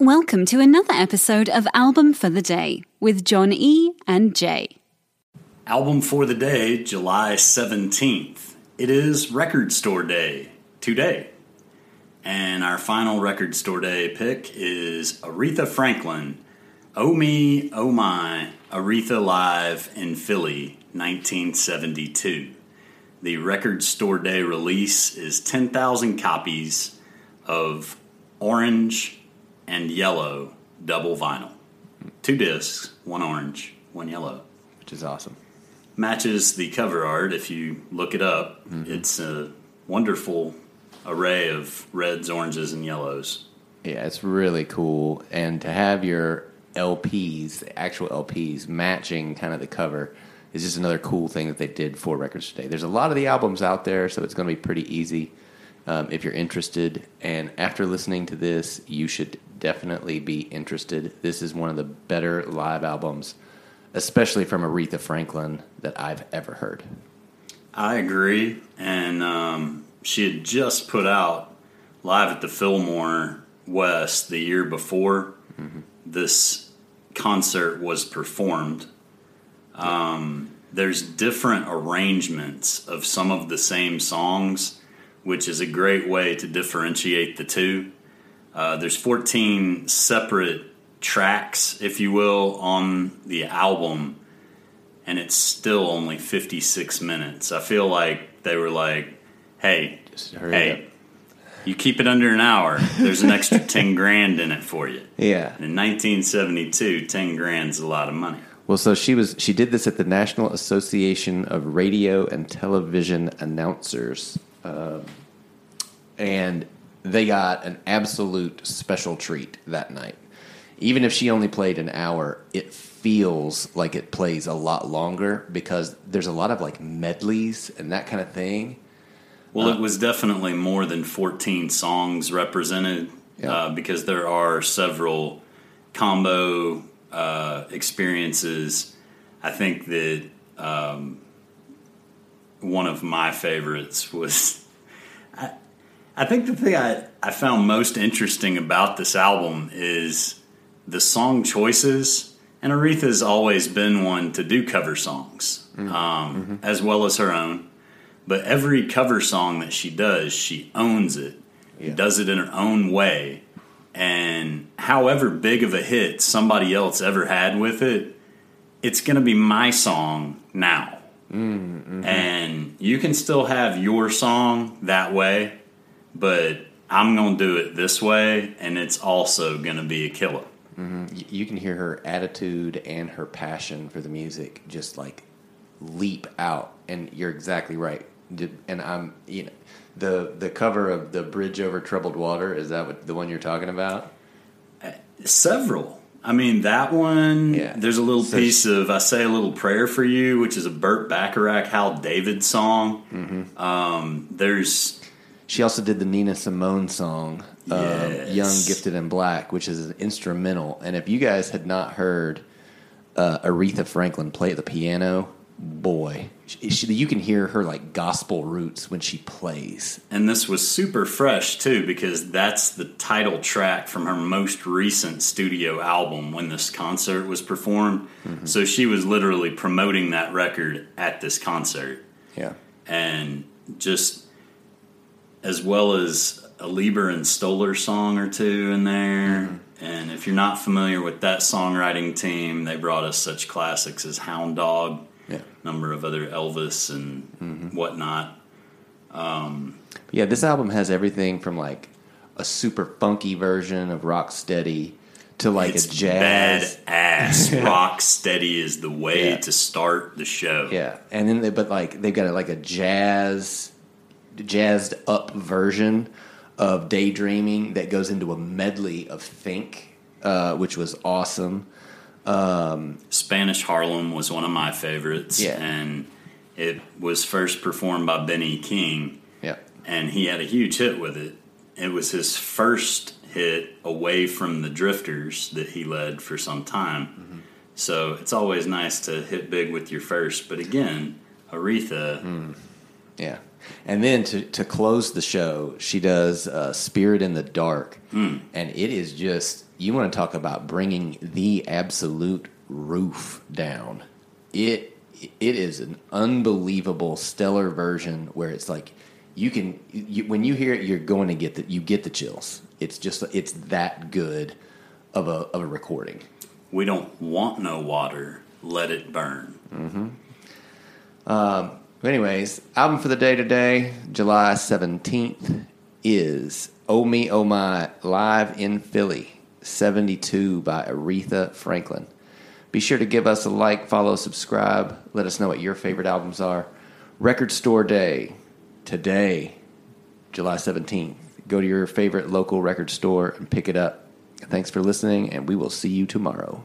Welcome to another episode of Album for the Day with John E. and Jay. Album for the day, July 17th. It is Record Store Day today. And our final Record Store Day pick is Aretha Franklin. Oh Me, Oh My, Aretha Live in Philly, 1972. The Record Store Day release is 10,000 copies of Orange and Yellow double vinyl. Two discs, one orange, one yellow. which is awesome. Matches the cover art if you look it up. Mm-hmm. It's a wonderful array of reds, oranges, and yellows. Yeah, it's really cool. And to have your LPs, the actual LPs, matching kind of the cover is just another cool thing that they did for Records Today. There's a lot of the albums out there, so it's going to be pretty easy um, if you're interested. And after listening to this, you should definitely be interested. This is one of the better live albums, especially from Aretha Franklin, that I've ever heard. I agree. And um, she had just put out live at the Fillmore West the year before this concert was performed. Um, there's different arrangements of some of the same songs, which is a great way to differentiate the two. Uh, there's 14 separate tracks, if you will, on the album and it's still only 56 minutes. I feel like they were like, hey, hey, up. you keep it under an hour, there's an extra 10 grand in it for you. Yeah. And in 1972, 10 grand's a lot of money. Well, so she was she did this at the National Association of Radio and Television Announcers, um, and they got an absolute special treat that night. Even if she only played an hour, it feels like it plays a lot longer because there's a lot of like medleys and that kind of thing. Well, it was definitely more than 14 songs represented Yeah. uh, because there are several combo uh, experiences. I think that um, one of my favorites was. I, think the thing I, I found most interesting about this album is the song choices. And Aretha's always been one to do cover songs, mm-hmm. um, mm-hmm. as well as her own. But every cover song that she does, she owns it, Yeah. does it in her own way. And however big of a hit somebody else ever had with it, it's going to be my song now. Mm, mm-hmm. And you can still have your song that way, but I'm going to do it this way, and it's also going to be a killer. Y- You can hear her attitude and her passion for the music just like leap out, and you're exactly right. And I'm, you know, the the cover of the Bridge Over Troubled Water is that what, the one you're talking about? Several. I mean, that one, Yeah. there's a little So piece of I Say a Little Prayer for You, which is a Burt Bacharach, Hal David song. Mm-hmm. Um, there's, She also did the Nina Simone song, um, "Young, Gifted, and Black," which is an instrumental. And if you guys had not heard uh, Aretha Franklin play the piano, boy, she, she, you can hear her like gospel roots when she plays. and this was super fresh too, because that's the title track from her most recent studio album when this concert was performed. Mm-hmm. So she was literally promoting that record at this concert. Yeah. and just as well as a Leiber and Stoller song or two in there. Mm-hmm. And if you're not familiar with that songwriting team, they brought us such classics as Hound Dog, Yeah. a number of other Elvis and mm-hmm. whatnot. Um, yeah, this album has everything from like a super funky version of Rock Steady to like it's a jazz. badass. Rock steady is the way Yeah. to start the show. Yeah, and then they, but like they've got a, like a jazz, jazzed up version of Daydreaming that goes into a medley of Think, uh, which was awesome. Um, Spanish Harlem was one of my favorites, Yeah. and it was first performed by Benny King. Yeah, and he had a huge hit with it. It was his first hit away from the Drifters that he led for some time. Mm-hmm. So it's always nice to hit big with your first. But again, Aretha, mm. yeah. And then to to close the show, she does uh, "Spirit in the Dark," hmm. and it is just you want to talk about bringing the absolute roof down. It it is an unbelievable stellar version where it's like you can you, when you hear it you're going to get the you get the chills. It's just it's that good of a of a recording. We don't want no water. Let it burn. Mm-hmm. Um, Anyways, album for the day today, July 17th, is Oh Me Oh My live in Philly, 72 by Aretha Franklin. Be sure to give us a like, follow, subscribe. Let us know what your favorite albums are. Record Store Day, today, July 17th. Go to your favorite local record store and pick it up. Thanks for listening, and we will see you tomorrow.